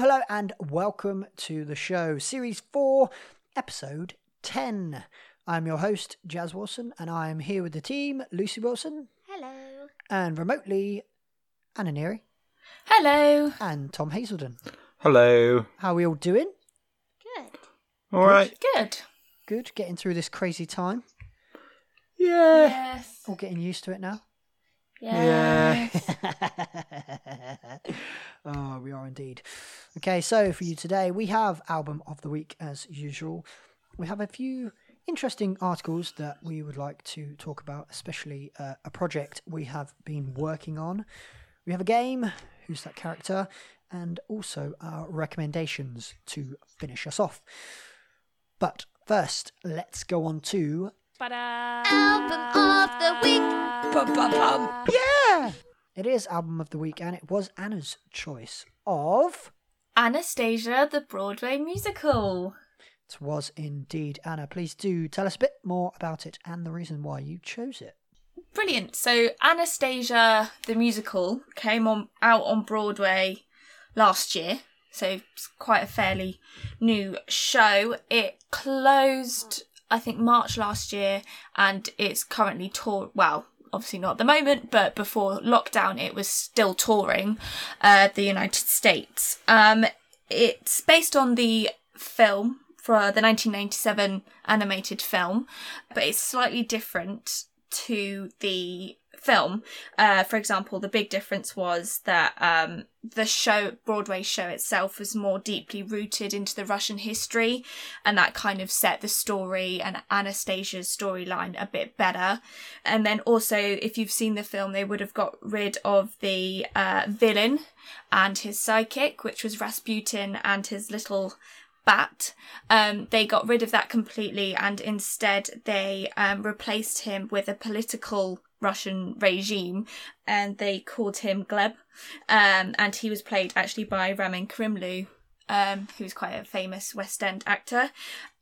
Hello, hello, and welcome to the show, Series 4, Episode 10. I'm your host, Jazz Wilson, and I am here with the team, Lucy Wilson, Hello. and remotely, Anna Neary, Hello. and Tom Hazelden. Hello. How are we all doing? Good. All right. Good. Good, getting through this crazy time. Yeah. Yes. All getting used to it now. Yeah. oh, we are indeed. Okay, so for you today, we have album of the week as usual. We have a few interesting articles that we would like to talk about, especially uh, a project we have been working on. We have a game, who's that character, and also our recommendations to finish us off. But first, let's go on to Album of the week. yeah. It is album of the week, and it was Anna's choice of. Anastasia, the Broadway musical. It was indeed Anna. Please do tell us a bit more about it and the reason why you chose it. Brilliant. So Anastasia, the musical, came on out on Broadway last year. So it's quite a fairly new show. It closed, I think, March last year, and it's currently tour. Well, obviously not at the moment, but before lockdown, it was still touring uh, the United States. Um, it's based on the film for the 1997 animated film, but it's slightly different to the film. Uh, for example, the big difference was that um, the show, Broadway show itself, was more deeply rooted into the Russian history, and that kind of set the story and Anastasia's storyline a bit better. And then also, if you've seen the film, they would have got rid of the uh, villain and his psychic, which was Rasputin and his little bat. Um, they got rid of that completely and instead they um, replaced him with a political Russian regime and they called him Gleb. Um, and he was played actually by Ramin Karimloo, um, who's quite a famous West End actor.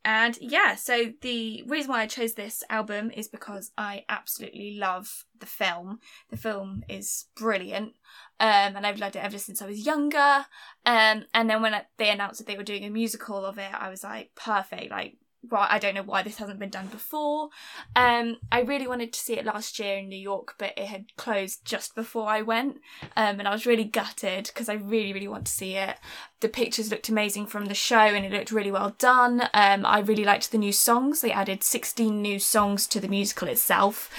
And yeah, so the reason why I chose this album is because I absolutely love the film. The film is brilliant. Um, and I've loved it ever since I was younger. Um, and then when they announced that they were doing a musical of it, I was like, perfect. Like, right, I don't know why this hasn't been done before. Um, I really wanted to see it last year in New York, but it had closed just before I went. Um, and I was really gutted because I really, really want to see it. The pictures looked amazing from the show and it looked really well done. Um, I really liked the new songs. They added 16 new songs to the musical itself.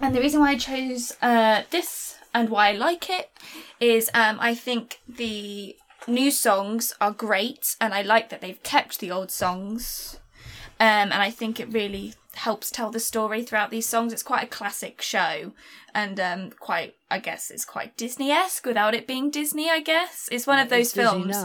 And the reason why I chose uh, this and why I like it is um, I think the new songs are great and I like that they've kept the old songs. Um, and I think it really helps tell the story throughout these songs. It's quite a classic show, and um, quite, I guess, it's quite Disney-esque without it being Disney. I guess it's one of those films.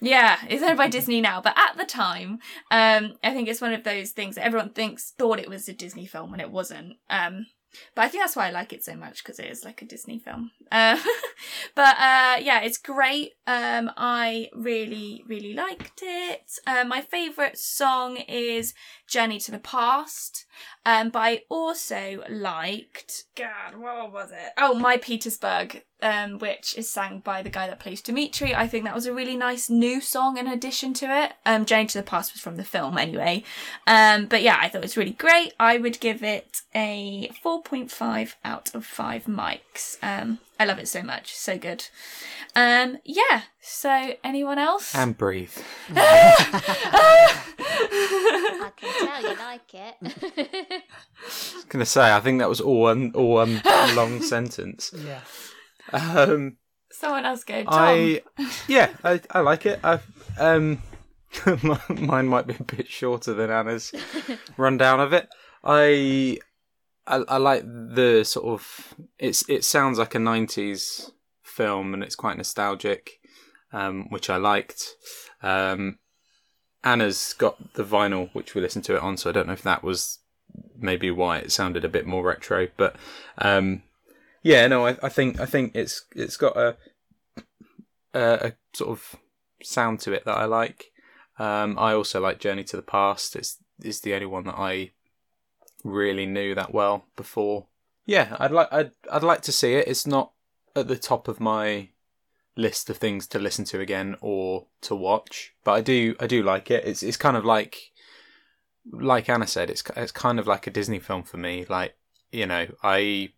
Yeah, it's owned by Disney now, but at the time, um, I think it's one of those things that everyone thinks thought it was a Disney film when it wasn't. Um, but I think that's why I like it so much because it is like a Disney film. Uh, but uh, yeah, it's great. Um, I really, really liked it. Uh, my favourite song is "Journey to the Past," um, but I also liked God, what was it? Oh, "My Petersburg," um, which is sang by the guy that plays Dimitri. I think that was a really nice new song in addition to it. Um, "Journey to the Past" was from the film anyway. Um, but yeah, I thought it was really great. I would give it a 4.5 out of 5 mics. Um, I love it so much. So good. Um, yeah. So, anyone else? And breathe. I can tell you like it. I was gonna say, I think that was all one, all one long sentence. Yeah. Um, Someone else go. Tom. I, yeah, I, I like it. I, um, mine might be a bit shorter than Anna's rundown of it. I, I, I like the sort of it's. It sounds like a '90s film, and it's quite nostalgic, um, which I liked. Um, Anna's got the vinyl, which we listened to it on, so I don't know if that was maybe why it sounded a bit more retro. But um, yeah, no, I, I think I think it's it's got a, a a sort of sound to it that I like. Um, I also like Journey to the Past. It's is the only one that I really knew that well before. Yeah, I'd like I'd I'd like to see it. It's not at the top of my list of things to listen to again or to watch. But I do I do like it. It's it's kind of like like Anna said, it's it's kind of like a Disney film for me. Like you know, I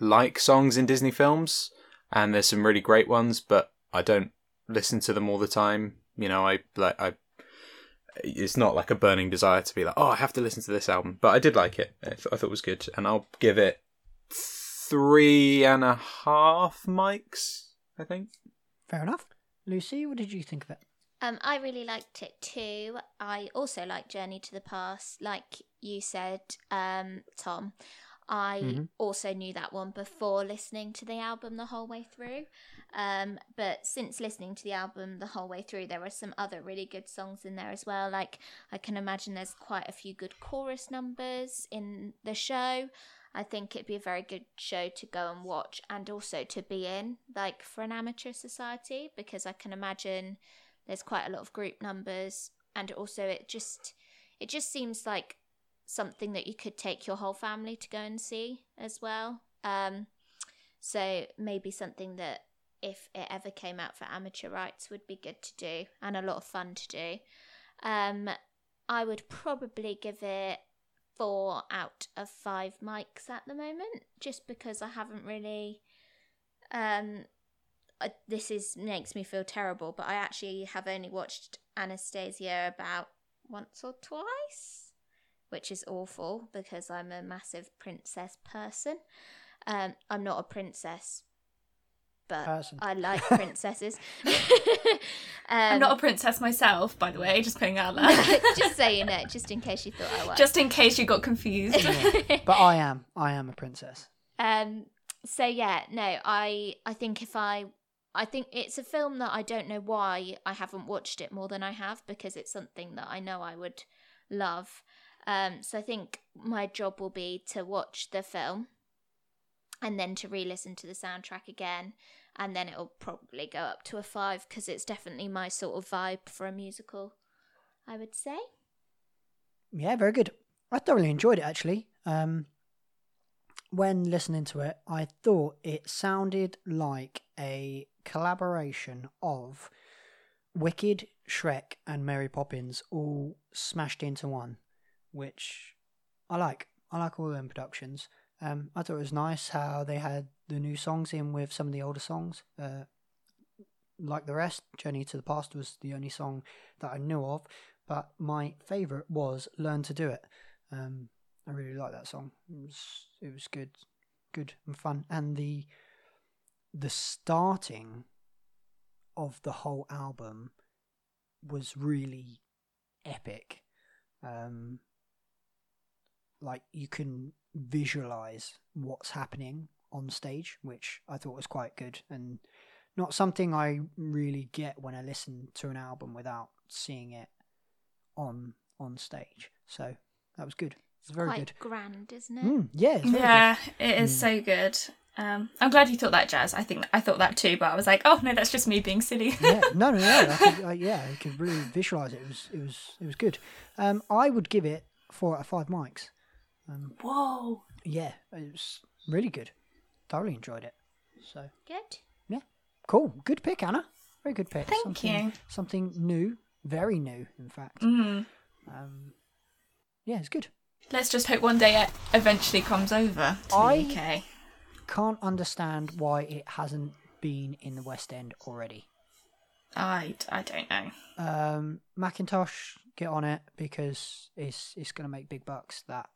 like songs in Disney films, and there's some really great ones, but I don't listen to them all the time. You know, I like I. It's not like a burning desire to be like, oh, I have to listen to this album. But I did like it. I, th- I thought it was good, and I'll give it three and a half mics. I think. Fair enough. Lucy, what did you think of it? Um, I really liked it too. I also like Journey to the Past, like you said, um, Tom. I Mhm. also knew that one before listening to the album the whole way through. Um, but since listening to the album the whole way through, there are some other really good songs in there as well. Like I can imagine there's quite a few good chorus numbers in the show. I think it'd be a very good show to go and watch and also to be in, like for an amateur society, because I can imagine there's quite a lot of group numbers and also it just it just seems like something that you could take your whole family to go and see as well. Um, so maybe something that if it ever came out for amateur rights would be good to do and a lot of fun to do. Um, I would probably give it four out of five mics at the moment, just because I haven't really. Um, I, this is makes me feel terrible, but I actually have only watched Anastasia about once or twice, which is awful because I'm a massive princess person. Um, I'm not a princess, but Person. I like princesses. I'm um, not a princess myself, by the way, just putting it out there. just so you know, just in case you thought I was. just in case you got confused. But I am. I am a princess. Um. So yeah, no, I I think if I I think it's a film that I don't know why I haven't watched it more than I have because it's something that I know I would love. Um. So I think my job will be to watch the film and then to re-listen to the soundtrack again and then it'll probably go up to a five because it's definitely my sort of vibe for a musical i would say Yeah, very good. I thoroughly enjoyed it actually. Um, when listening to it, I thought it sounded like a collaboration of Wicked, Shrek, and Mary Poppins all smashed into one, which I like. I like all them productions. Um, I thought it was nice how they had the new songs in with some of the older songs. Uh, like the rest, Journey to the Past was the only song that I knew of, but my favourite was Learn to Do It. Um, I really like that song. It was it was good, good and fun, and the the starting of the whole album was really epic. Um, like you can visualize what's happening on stage, which I thought was quite good and not something I really get when I listen to an album without seeing it on on stage. So that was good. It was very quite good. grand isn't it Mm, yeah, it's very yeah, it is Mm. so good. Um, I'm glad you thought that, Jazz. I think I thought that too, but I was like, oh no, that's just me being silly. yeah, no, no, no. I could, uh, yeah, I could really visualize it. It was, it was, it was good. Um, I would give it four out of five mics. Um, Whoa. yeah, it was really good. Thoroughly enjoyed it. So good Yeah, cool, good pick, Anna. Very good pick. Thank something, you. Something new, very new, in fact. Mm. Um, yeah, it's good. Let's just hope one day it eventually comes over to I- the UK. Can't understand why it hasn't been in the West End already. I, I don't know. Um, Mackintosh, get on it because it's it's going to make big bucks. That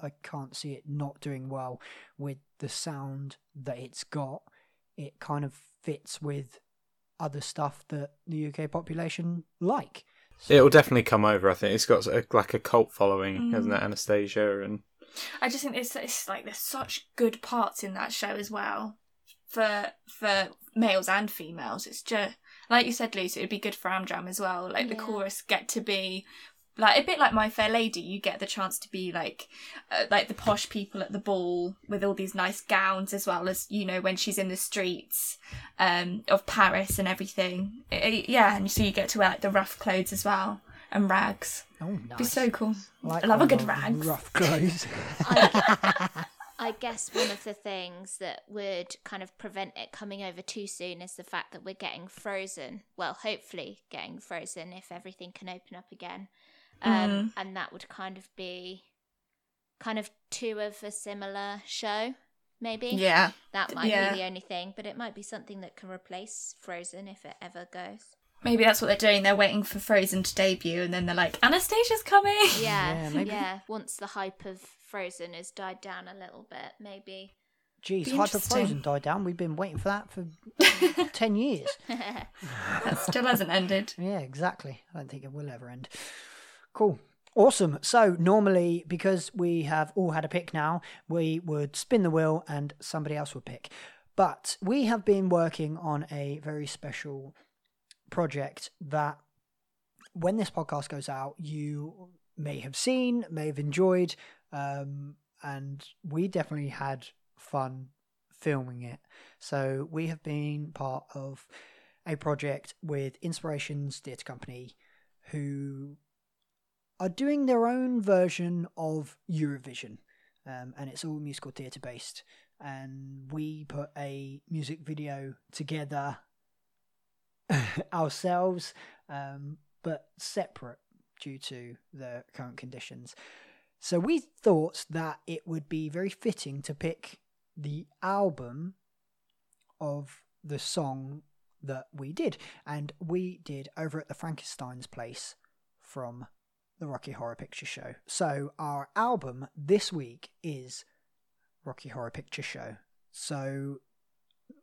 I can't see it not doing well with the sound that it's got. It kind of fits with other stuff that the UK population like. It'll definitely come over. I think it's got a, like a cult following, Mm. hasn't it? Anastasia and I just think it's, it's like there's such good parts in that show as well for for males and females. It's just like you said, Lucy. It'd be good for Amdram as well. Like the chorus get to be like a bit like My Fair Lady. You get the chance to be like uh, like the posh people at the ball with all these nice gowns, as well as you know when she's in the streets um, of Paris and everything. It- it- yeah, and so you get to wear like the rough clothes as well and rags. Oh, nice. It'd be so cool. like I love a good of rags. Rough clothes. I, I I guess one of the things that would kind of prevent it coming over too soon is the fact that we're getting frozen. Well, hopefully getting frozen if everything can open up again. Um, And that would kind of be kind of two of a similar show, maybe. Yeah. That might Yeah. be the only thing, but it might be something that can replace Frozen if it ever goes. Maybe that's what they're doing. They're waiting for Frozen to debut, and then they're like, Anastasia's coming. Yeah, Yeah, yeah. Once the hype of Frozen has died down a little bit, maybe. Jeez, Be Hyper interesting. Frozen died down. We've been waiting for that for 10 years. That still hasn't ended. Yeah, exactly. I don't think it will ever end. Cool. Awesome. So, normally, because we have all had a pick now, we would spin the wheel and somebody else would pick. But we have been working on a very special project that when this podcast goes out, you may have seen, may have enjoyed, um, and we definitely had fun filming it. So, we have been part of a project with Inspirations Theatre Company who are doing their own version of Eurovision. Um, and it's all musical theatre based. And we put a music video together ourselves, um, but separate due to the current conditions. So we thought that it would be very fitting to pick the album of the song that we did. And we did over at the Frankenstein's place from the Rocky Horror Picture Show. So our album this week is Rocky Horror Picture Show. So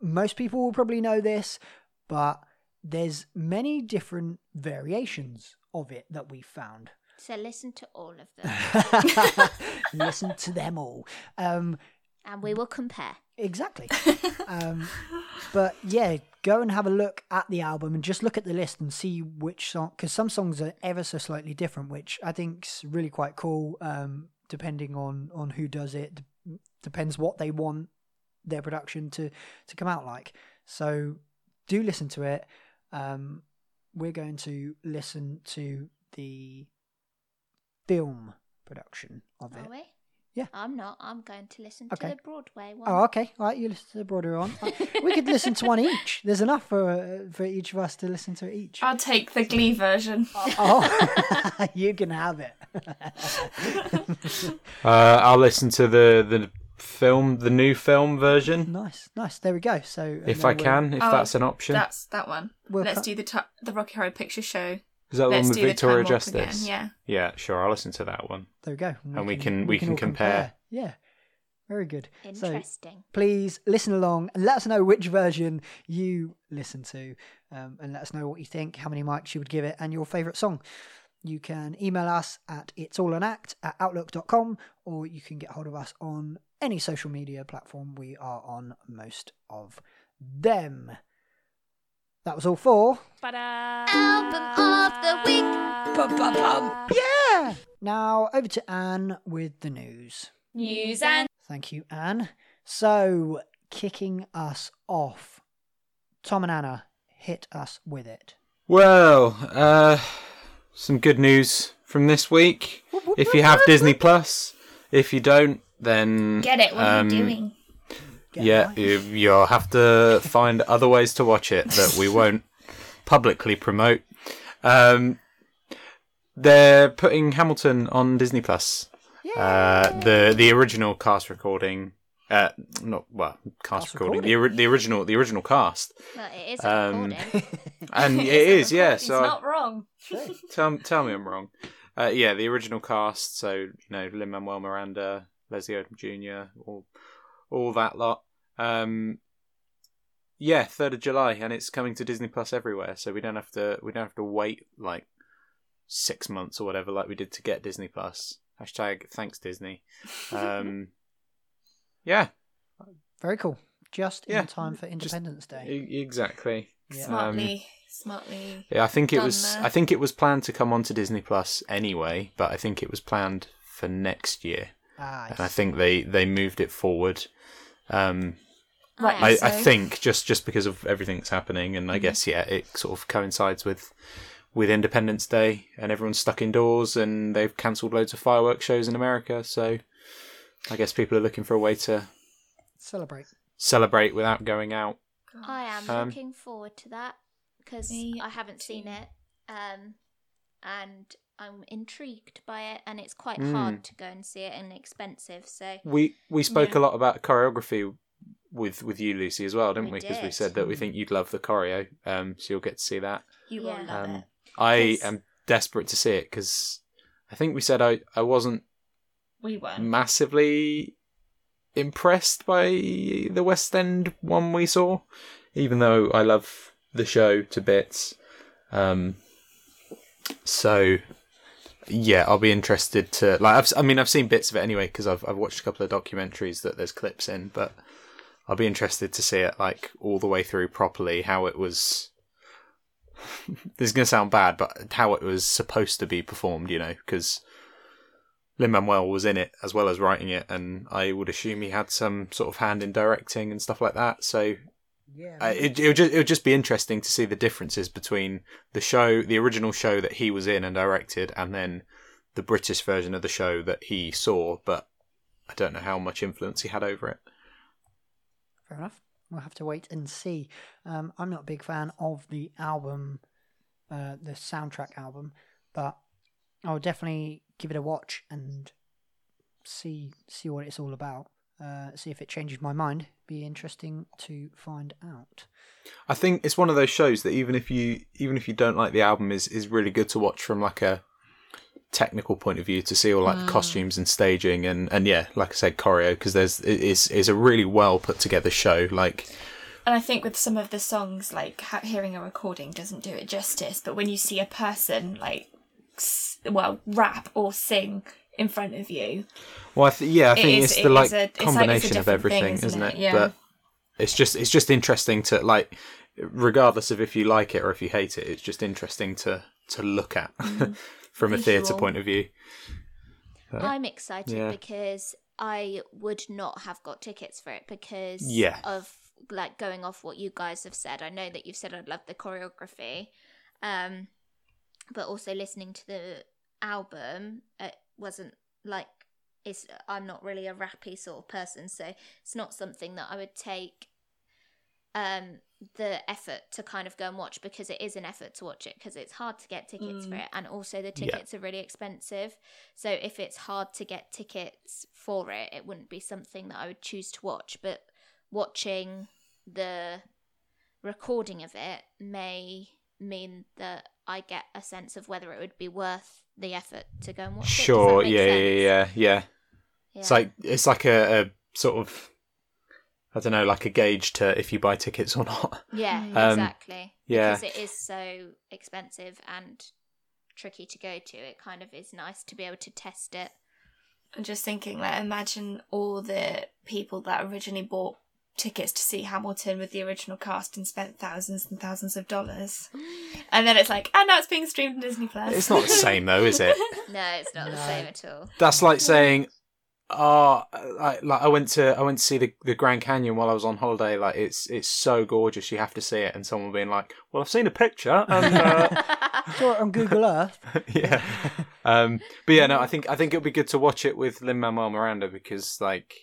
most people will probably know this, but there's many different variations of it that we found. So listen to all of them Listen to them all. Um, and we will compare. Exactly. um, but yeah, go and have a look at the album and just look at the list and see which song, because some songs are ever so slightly different, which I think's really quite cool. Um, depending on on who does it, D- depends what they want their production to to come out like. So do listen to it. Um, we're going to listen to the film production of it. Are we? Yeah. I'm not. I'm going to listen Okay. to the Broadway one. Oh, okay. All right, you listen to the Broadway one. Uh, we could listen to one each. There's enough for uh, for each of us to listen to each. I'll take the Glee version. Oh, you can have it. Uh, I'll listen to the the film, the new film version, nice, nice. There we go. So and if then I we'll- can, if Oh, that's an option. That's that one. We'll Let's cut- do the ti the Rocky Horror Picture Show. Is that one Let's with Victoria Justice? again. Yeah, sure. I'll listen to that one. There we go. And we can- we can all compare. Yeah, very good. So Interesting. please listen along and let us know which version you listen to, um, and let us know what you think, how many mics you would give it, and your favourite song. You can email us at it's all an act at outlook.com or you can get hold of us on any social media platform. We are on most of them. That was all for. Album of the week. Yeah! Now over to Anne with the news. News and Thank you, Anne. So, kicking us off, Tom and Anna, hit us with it. Well, uh, some good news from this week. If you have Disney Plus, if you don't, then get it. What um, are you doing? Get yeah, right. you, you'll have to find other ways to watch it that we won't publicly promote. Um, they're putting Hamilton on Disney Plus. Uh, the the original cast recording, uh, not well, cast, Cast recording, The, the original the original cast, Well, it is a Um, recording. and it is yeah. He's So I- not wrong. tell tell me I'm wrong. Uh, yeah, the original cast. So you know, Lin Manuel Miranda, Leslie Odom Jr., all all that lot. Um, yeah, third of July, and it's coming to Disney Plus everywhere. So we don't have to we don't have to wait like six months or whatever like we did to get Disney Plus. Hashtag thanks Disney. Um, yeah, Very cool. Just Yeah, in time for Independence Day. e- exactly. Yeah. Smartly, smartly. Yeah, I think it was. there. I think it was planned to come onto Disney Plus anyway, but I think it was planned for next year, Ah, and I think they they moved it forward. Um, Right, I, so- I think just just because of everything that's happening, and I Mm-hmm. guess yeah, it sort of coincides with with Independence Day, and everyone's stuck indoors, and they've cancelled loads of fireworks shows in America. So I guess people are looking for a way to Celebrate. celebrate without going out. I am Um, looking forward to that because I haven't seen it, um, and I'm intrigued by it. And it's quite Mm. hard to go and see it and expensive. So We we spoke Yeah. a lot about choreography with with you, Lucy, as well, didn't We we? Because we did. said that we think you'd love the choreo, um, so you'll get to see that. You Yeah. will love Um, it. I Yes. am desperate to see it because I think we said I I wasn't We weren't. massively impressed by the West End one we saw, even though I love the show to bits. Um, so yeah, I'll be interested to like. I've, I mean, I've seen bits of it anyway because I've I've watched a couple of documentaries that there's clips in, but I'll be interested to see it like all the way through properly. How it was. this is gonna sound bad, but how it was supposed to be performed, you know, because Lin Manuel was in it as well as writing it, and I would assume he had some sort of hand in directing and stuff like that. So Yeah. uh, it it would just it would just be interesting to see the differences between the show, the original show that he was in and directed, and then the British version of the show that he saw. But I don't know how much influence he had over it. Fair enough. We'll have to wait and see. Um, I'm not a big fan of the album, uh, the soundtrack album, but I'll definitely give it a watch and see see what it's all about. Uh, see if it changes my mind. Be interesting to find out. I think it's one of those shows that even if you even if you don't like the album, is is really good to watch from like a technical point of view to see all like the costumes and staging and and yeah, like I said, choreo because there's it is is a really well put together show. Like And I think with some of the songs, like hearing a recording doesn't do it justice. But when you see a person like, well, rap or sing in front of you, Well, I th- yeah, I think is- it's it the like is a- it's like it's combination of different thing, everything, isn't isn't it? it? Yeah. But it's just it's just interesting to like, regardless of if you like it or if you hate it, it's just interesting to to look at from a theatre point of view. I'm excited Yeah. because I would not have got tickets for it because Yeah. of like going off what you guys have said. I know that you've said I'd love the choreography, um, but also listening to the album, it wasn't like it's. I'm not really a rappy sort of person, so it's not something that I would take um the effort to kind of go and watch because it is an effort to watch it because it's hard to get tickets for it and also the Yeah. tickets are really expensive so if it's hard to get tickets for it it wouldn't be something that i would choose to watch but watching the recording of it may mean that i get a sense of whether it would be worth the effort to go and watch it. Sure, yeah, yeah, yeah, yeah. Yeah. It's like it's like a, a sort of I don't know, like a gauge to if you buy tickets or not. Yeah, Um, exactly. yeah. Because it is so expensive and tricky to go to. It kind of is nice to be able to test it. I'm just thinking, like, imagine all the people that originally bought tickets to see Hamilton with the original cast and spent thousands and thousands of dollars, and then it's like, and now it's being streamed on Disney Plus. It's not the same though, is it? No, it's not the same at all. That's like saying, "Oh, I, like I went to I went to see the, the Grand Canyon while I was on holiday. Like it's it's so gorgeous, you have to see it." And someone being like, "Well, I've seen a picture." And, uh, Saw it on Google Earth. yeah, um, but yeah, no, I think I think it'll be good to watch it with Lin Manuel Miranda because like.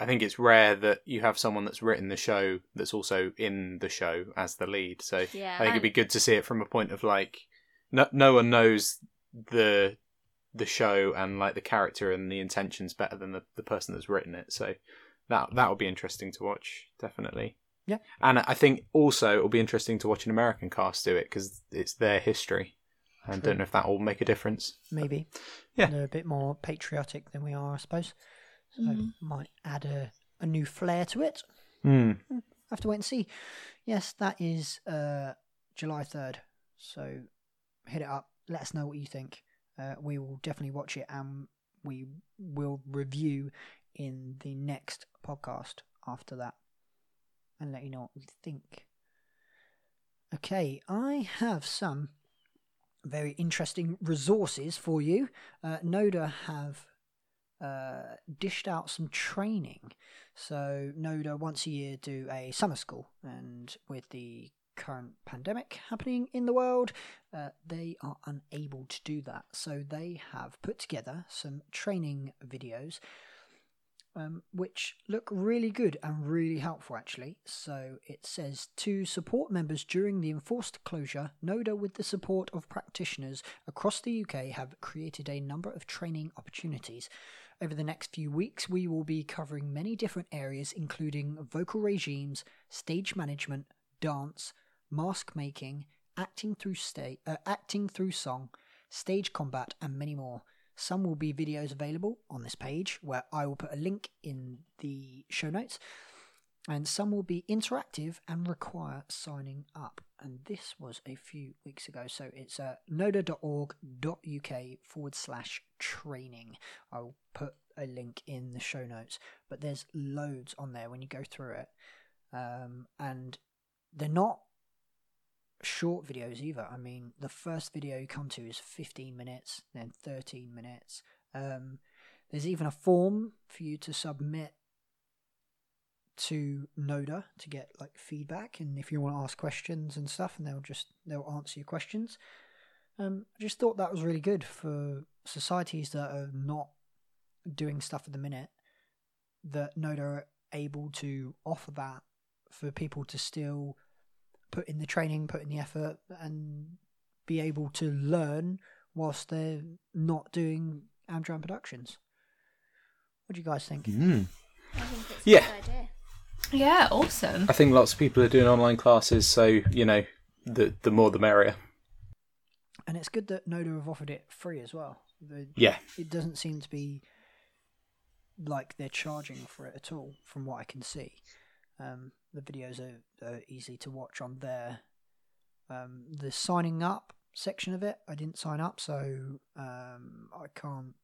I think it's rare that you have someone that's written the show that's also in the show as the lead. So Yeah. I think it'd be good to see it from a point of like no no one knows the the show and like the character and the intentions better than the, the person that's written it. So that that would be interesting to watch, definitely. Yeah. And I think also it'll be interesting to watch an American cast do it because it's their history. I True. don't know if that will make a difference. Maybe. Yeah. They're a bit more patriotic than we are, I suppose. So Mhm. might add a, a new flair to it. Hmm. have to wait and see. Yes, that is uh, July 3rd. So hit it up. Let us know what you think. Uh, we will definitely watch it and we will review in the next podcast after that and let you know what we think. Okay, I have some very interesting resources for you. Uh, Noda have uh, dished out some training. So Noda once a year do a summer school, and with the current pandemic happening in the world, uh, they are unable to do that. So they have put together some training videos um, which look really good and really helpful actually. So it says to support members during the enforced closure, NODA, with the support of practitioners across the UK, have created a number of training opportunities. Over the next few weeks, we will be covering many different areas, including vocal regimes, stage management, dance, mask making, acting through sta- uh, acting through song, stage combat, and many more. Some will be videos available on this page, where I will put a link in the show notes, and some will be interactive and require signing up. And this was a few weeks ago, so it's uh, noda.org.uk forward slash training. I'll put a link in the show notes, but there's loads on there when you go through it, um, and they're not short videos either. I mean, the first video you come to is 15 minutes, then 13 minutes. Um, there's even a form for you to submit to Noda to get like feedback, and if you want to ask questions and stuff, and they'll just they'll answer your questions. Um, I just thought that was really good for societies that are not doing stuff at the minute. That Noda are able to offer that for people to still put in the training, put in the effort, and be able to learn whilst they're not doing Amdram Productions. What do you guys think? Mm. I think it's Yeah. A good idea. Yeah, awesome. I think lots of people are doing online classes, so you know, the the more the merrier. And it's good that Noda have offered it free as well. The, Yeah, it doesn't seem to be like they're charging for it at all, from what I can see. Um, the videos are, are easy to watch on there. Um, the signing up section of it, I didn't sign up, so um, I can't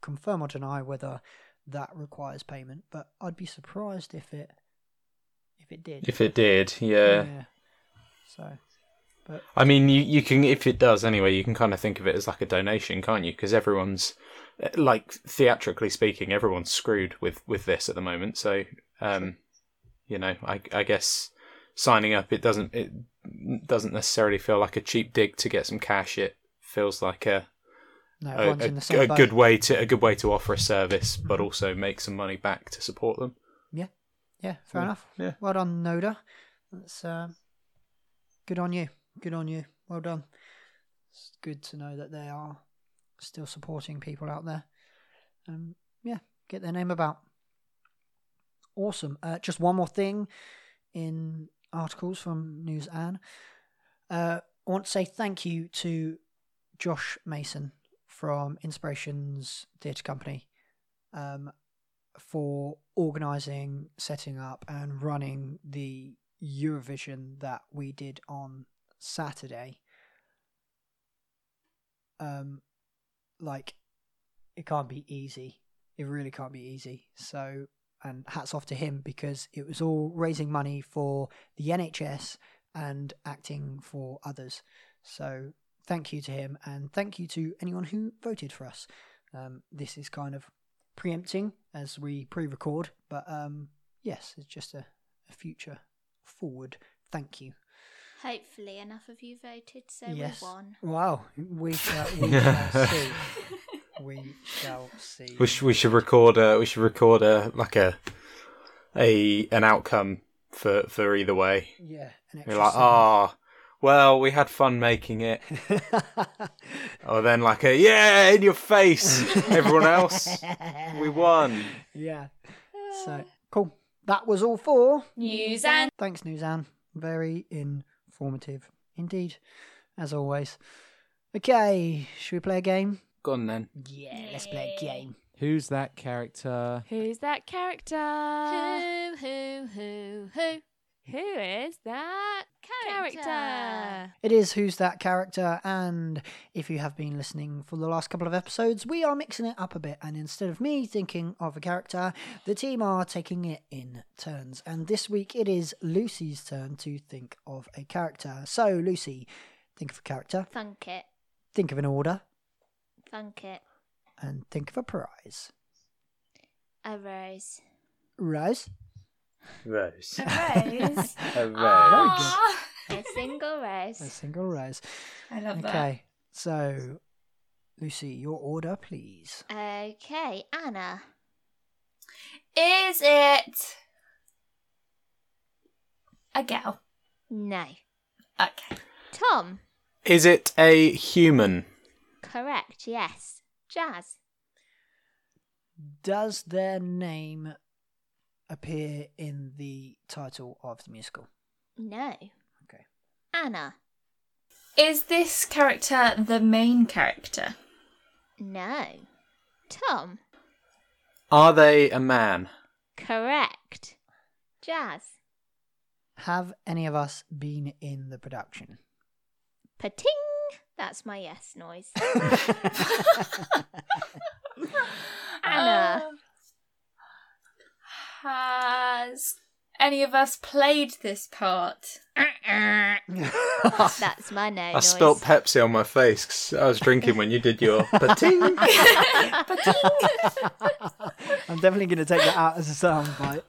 confirm or deny whether that requires payment. But I'd be surprised if it if it did. if it did, yeah. So, but I mean, you you can if it does anyway, you can kind of think of it as like a donation, can't you? Because everyone's like theatrically speaking, everyone's screwed with with this at the moment. So, um, you know, I I guess signing up it doesn't it doesn't necessarily feel like a cheap dig to get some cash. It feels like a no, a, a, in the same a good way to a good way to offer a service, but also make some money back to support them. Yeah, fair Yeah, enough. yeah. Well done, Noda. That's uh, good on you. Good on you. Well done. It's good to know that they are still supporting people out there. Um, yeah, get their name about. Awesome. Uh, just one more thing in articles from News Anne. Uh, I want to say thank you to Josh Mason from Inspirations Theatre Company. Um, for organising, setting up, and running the Eurovision that we did on Saturday. Um, like, it can't be easy. It really can't be easy. So, and hats off to him because it was all raising money for the NHS and acting for others. So, thank you to him, and thank you to anyone who voted for us. Um, this is kind of preempting as we pre-record, but um, yes, it's just a, a future forward. Thank you. Hopefully, enough of you voted, so yes. we won. Wow, we shall, we shall see. We shall see. We should we should record a we should record a like a a an outcome for for either way. yeah, an You're like, ah, well, we had fun making it. Or then like a yeah, in your face, everyone else, we won. yeah. So cool. That was all for. News and Thanks, Nuzan. Very informative indeed, as always. Okay, should we play a game? Go on then. Yeah, let's play a game. Who's that character? Who's that character? Who, who, who, who? Who is that character? It is Who's That Character, and if you have been listening for the last couple of episodes, we are mixing it up a bit, and instead of me thinking of a character, the team are taking it in turns. And this week it is Lucy's turn to think of a character. So, Lucy, think of a character, Thunk it. think of an order, Thunk it. and think of a prize. A rose. Rose? Rose. A rose. A rose. Ah. A single rose. A single rose. I love that. Okay, so, Lucy, your order, please. Okay, Anna. Is it a girl? No. Okay. Tom. Is it a human? Correct. Yes. Jazz. Does their name appear in the title of the musical? No. Okay. Anna. Is this character the main character? No. Tom. Are they a man? Correct. Jazz. Have any of us been in the production? Pating. That's my yes noise. Anna. Um, has any of us played this part? That's my no I noise. spilt Pepsi on my face 'cause I was drinking when you did your pating. I'm definitely going to take that out as a sound bite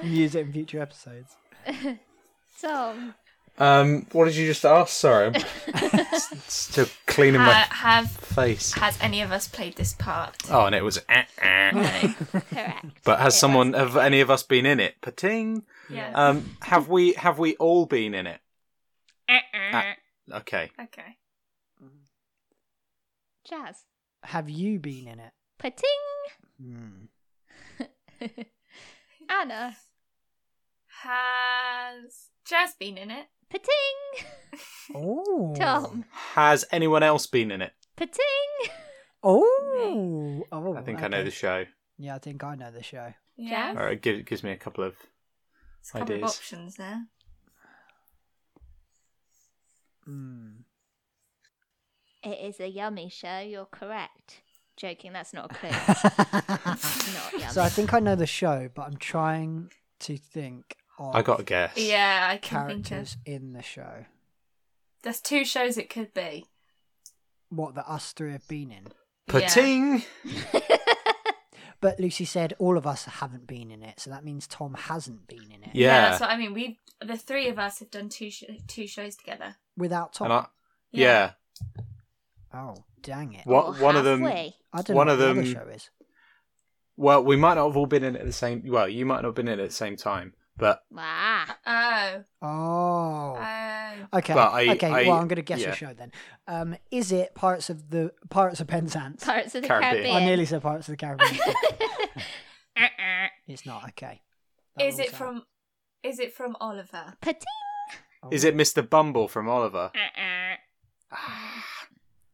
and use it in future episodes. Tom. Um, what did you just ask? Sorry, I'm still cleaning my Ha- have face. has any of us played this part? Oh, and it was. eh, eh. No. Correct. But has It someone, have any of us been in it? Pating. yeah. Um, have we? Have we all been in it? Ah, okay. okay. Jazz. Have you been in it? Pating. Hmm. Anna. Has Jazz been in it? Pating. Oh. Tom. Has anyone else been in it? Pating. Oh. oh. I think I know okay. the show. Yeah, I think I know the show. Yeah. All right, it gives, gives me a couple of. There's a couple of Ideas. options there. Hmm. It is a yummy show. You're correct. Joking. That's not a clue. not yummy. so I think I know the show, but I'm trying to think of I got a guess. Yeah, I can think of. characters in the show. There's two shows it could be. What that us three have been in. Pating. But Lucy said all of us haven't been in it, so that means Tom hasn't been in it. Yeah. that's what I mean. We the three of us have done two sh- two shows together. Without Tom. And I, yeah. Oh, dang it. What Or one of them? we? I don't one know of what the other them- show is. Well, we might not have all been in it at the same. Well, you might not have been in it at the same time, but Ah. Oh. Oh. Oh. Okay. But I- okay. I- well, I'm going to guess yeah. a show then. Um, is it Pirates of the Pirates of Penzance? Pirates of the Caribbean. Caribbean. I nearly said Pirates of the Caribbean. it's not okay. That Is it out. from? Is it from Oliver? Pating. is it Mr. Bumble from Oliver?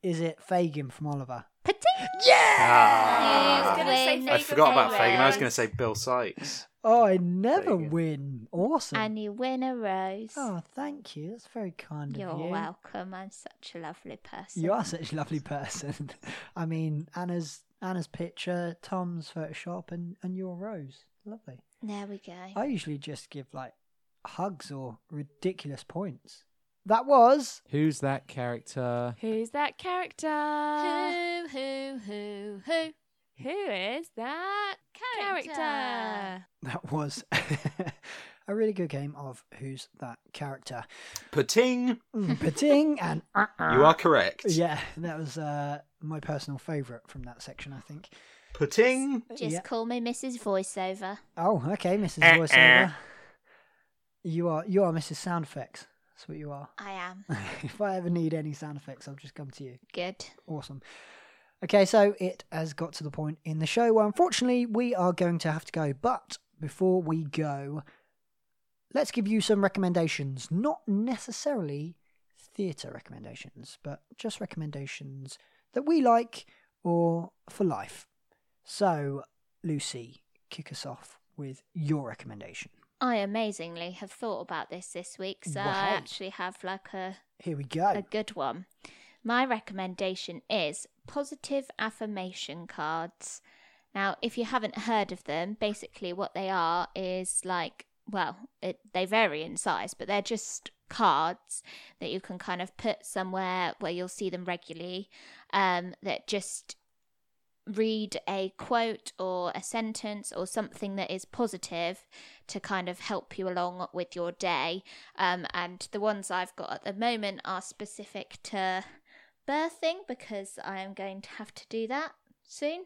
Is it Fagin from Oliver? Pating. Ah. I gonna say Win. I forgot about Fagin. Fagin. I was going to say Bill Sikes. Oh, I never Fagin. win. Awesome. And you win a rose. Oh, thank you. That's very kind You're of you. You're welcome. I'm such a lovely person. You are such a lovely person. I mean, Anna's Anna's picture, Tom's Photoshop, and and your rose. Lovely. There we go. I usually just give like hugs or ridiculous points. That was Who's that character? Who's that character? Who, who, who, who? Who is that character? that was a really good game of who's that character. Pating. Mm, Pating and You are correct. yeah, that was uh, my personal favourite from that section. I think. Pating. Just Yeah. call me Mrs. Voiceover. Oh, okay, Mrs. Eh, Voiceover. You are you are Mrs. Sound Effects. That's what you are. I am. if I ever need any sound effects, I'll just come to you. Good. Awesome. Okay, so it has got to the point in the show where unfortunately we are going to have to go. But before we go, let's give you some recommendations. Not necessarily theatre recommendations, but just recommendations that we like or for life. So, Lucy, kick us off with your recommendation. I amazingly have thought about this this week, so Wow. I actually have like a, Here we go a good one. My recommendation is positive affirmation cards. Now, if you haven't heard of them, basically what they are is like, well, it, they vary in size, but they're just cards that you can kind of put somewhere where you'll see them regularly um, that just read a quote or a sentence or something that is positive to kind of help you along with your day. Um, and the ones I've got at the moment are specific to birthing because I am going to have to do that soon.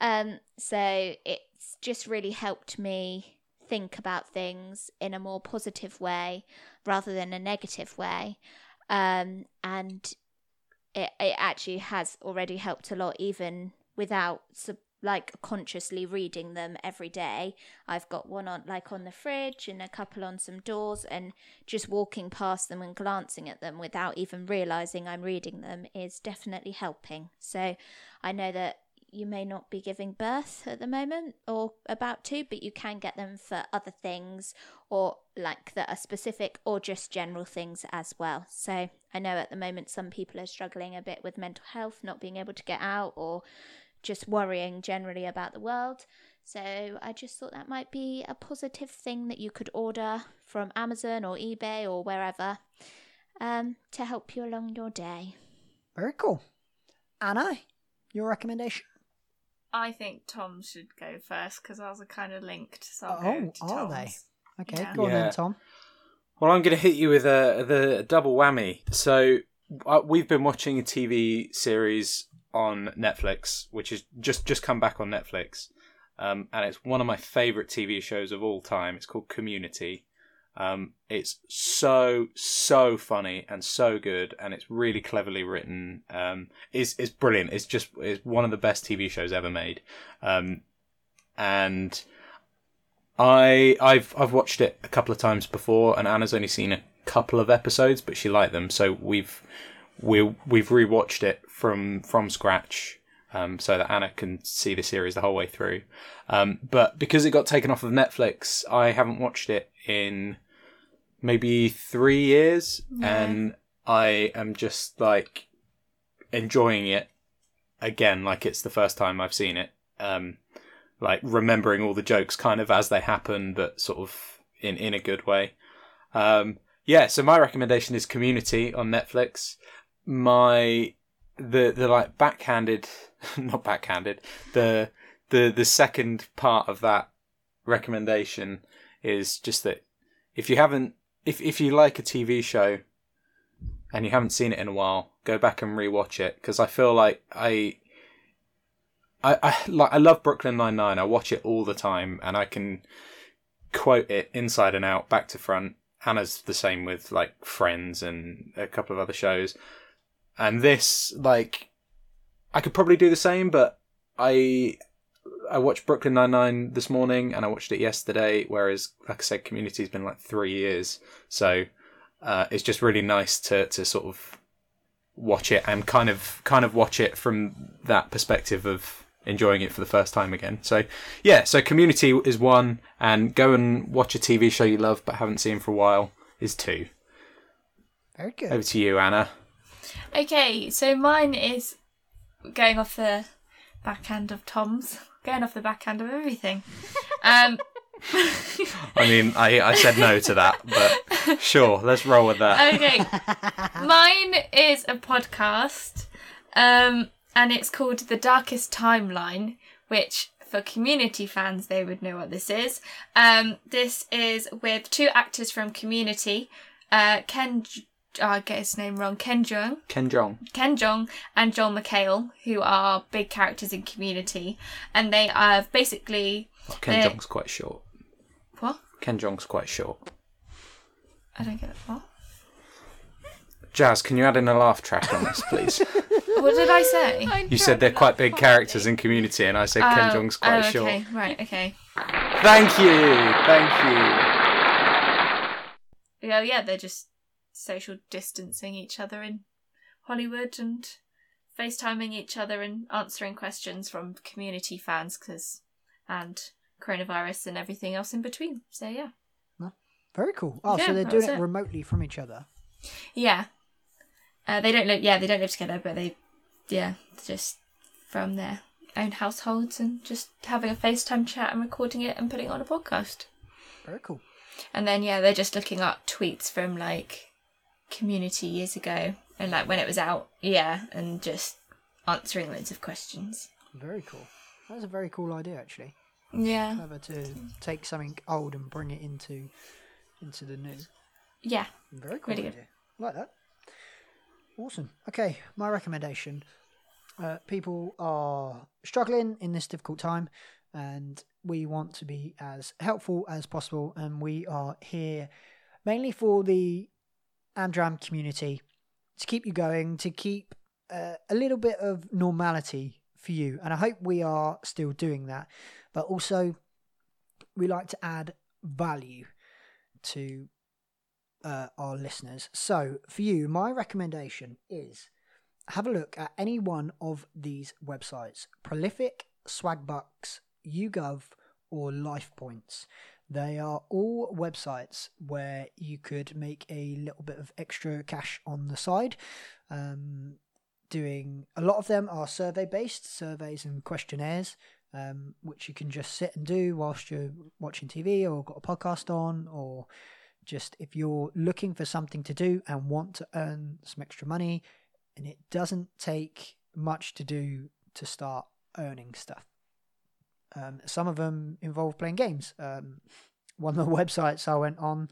Um, so it's just really helped me think about things in a more positive way rather than a negative way. Um, and it, it actually has already helped a lot, even without like consciously reading them every day. I've got one on like on the fridge and a couple on some doors, and just walking past them and glancing at them without even realizing I'm reading them is definitely helping. So I know that you may not be giving birth at the moment or about to, but you can get them for other things or like that are specific or just general things as well. So I know at the moment some people are struggling a bit with mental health, not being able to get out or just worrying generally about the world. So I just thought that might be a positive thing that you could order from Amazon or eBay or wherever um, to help you along your day. Very cool. Anna, your recommendation? I think Tom should go first because ours are kind of linked. So I'll Oh, go to are Tom's. they? Okay, Yeah. go on Yeah. then, Tom. Well, I'm going to hit you with a the double whammy. So uh, we've been watching a TV series on Netflix, which has just just come back on Netflix, um, and it's one of my favorite TV shows of all time. It's called Community. Um, it's so so funny and so good, and it's really cleverly written. Um, it's brilliant. It's just it's one of the best TV shows ever made. Um, and I I've I've watched it a couple of times before, and Anna's only seen a couple of episodes, but she liked them, so we've we we've rewatched it from from scratch, um, so that Anna can see the series the whole way through. Um, but because it got taken off of Netflix, I haven't watched it in maybe three years, and I am just like enjoying it again, like it's the first time I've seen it. Um, like remembering all the jokes kind of as they happen, but sort of in in a good way. Um, yeah, so my recommendation is Community on Netflix. My the the like backhanded, not backhanded. The the the second part of that recommendation is just that if you haven't if if you like a TV show and you haven't seen it in a while, go back and rewatch it because I feel like I I, I like I love Brooklyn Nine Nine. I watch it all the time, and I can quote it inside and out, back to front. Hannah's the same with like Friends and a couple of other shows. And this, like, I could probably do the same, but I I watched Brooklyn Nine Nine this morning, and I watched it yesterday. Whereas, like I said, Community's been like three years, so uh, it's just really nice to to sort of watch it and kind of kind of watch it from that perspective of enjoying it for the first time again. So yeah, so Community is one, and go and watch a TV show you love but haven't seen for a while is two. Very good. Over to you, Anna. Okay, so mine is going off the backhand of Tom's, going off the backhand of everything. Um, I mean, I I said no to that, but sure, let's roll with that. okay, mine is a podcast, um, and it's called The Darkest Timeline, which for community fans they would know what this is. Um, this is with two actors from Community, uh, Ken. J- oh, I get his name wrong. Ken Jeong Ken Jong. Ken Jong and Joel McHale, who are big characters in Community, and they are basically Ken Uh, Jong's quite short. what? Ken Jong's quite short. I don't get it. What? Jazz, can you add in a laugh track on this, please? What did I say? You said they're quite big characters in Community, and I said Ken Oh, Jong's quite oh, short. Okay, right, okay. Thank you, thank you. Yeah, yeah, they're just social distancing each other in Hollywood and FaceTiming each other and answering questions from community fans, cause and coronavirus and everything else in between. So yeah, Very cool. Oh, Yeah, so they're doing it it. remotely from each other. yeah. Uh, they don't live. Yeah, they don't live together, but they, yeah, just from their own households and just having a FaceTime chat and recording it and putting it on a podcast. Very cool. And then yeah, they're just looking up tweets from like community years ago and like when it was out, yeah, and just answering loads of questions. Very cool. That's a very cool idea, actually. Yeah. Clever to take something old and bring it into into the new. Yeah. Very cool Really idea. Like that. Awesome. Okay, my recommendation. uh, people are struggling in this difficult time, and we want to be as helpful as possible. And we are here mainly for the Amdram community to keep you going, to keep uh, a little bit of normality for you. And I hope we are still doing that. But also, we like to add value to uh, our listeners. So, for you, my recommendation is have a look at any one of these websites Prolific, Swagbucks, YouGov, or LifePoints. They are all websites where you could make a little bit of extra cash on the side. Um, doing a lot of them are survey based surveys and questionnaires, um, which you can just sit and do whilst you're watching TV or got a podcast on, or just if you're looking for something to do and want to earn some extra money, and it doesn't take much to do to start earning stuff. Um, some of them involve playing games. Um, one of the websites I went on,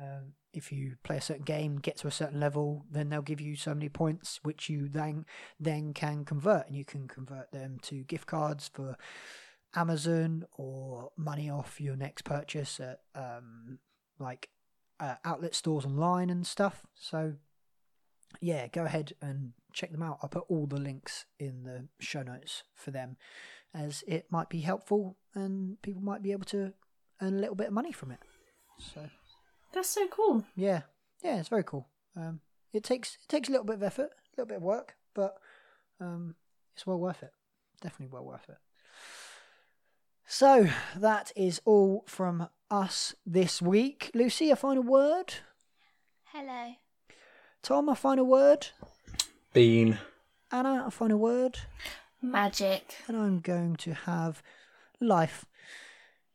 um, if you play a certain game, get to a certain level, then they'll give you so many points, which you then then can convert, and you can convert them to gift cards for Amazon or money off your next purchase at um, like uh, outlet stores online and stuff. So yeah, go ahead and check them out. I'll put all the links in the show notes for them, as it might be helpful and people might be able to earn a little bit of money from it. So That's so cool. yeah, yeah, it's very cool. Um, it takes it takes a little bit of effort, a little bit of work, but um, it's well worth it. Definitely well worth it. So that is all from us this week. Lucy, a final word. Hello. Tom, a final word. Bean. Anna, a final word. Magic. And I'm going to have life.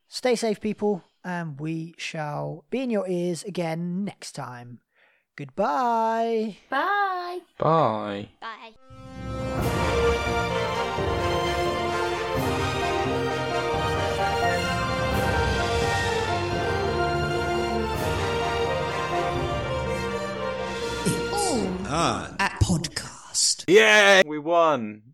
Stay safe, people, and we shall be in your ears again next time. Goodbye. Bye. Bye. Bye. It's at podcast. Yeah, we won.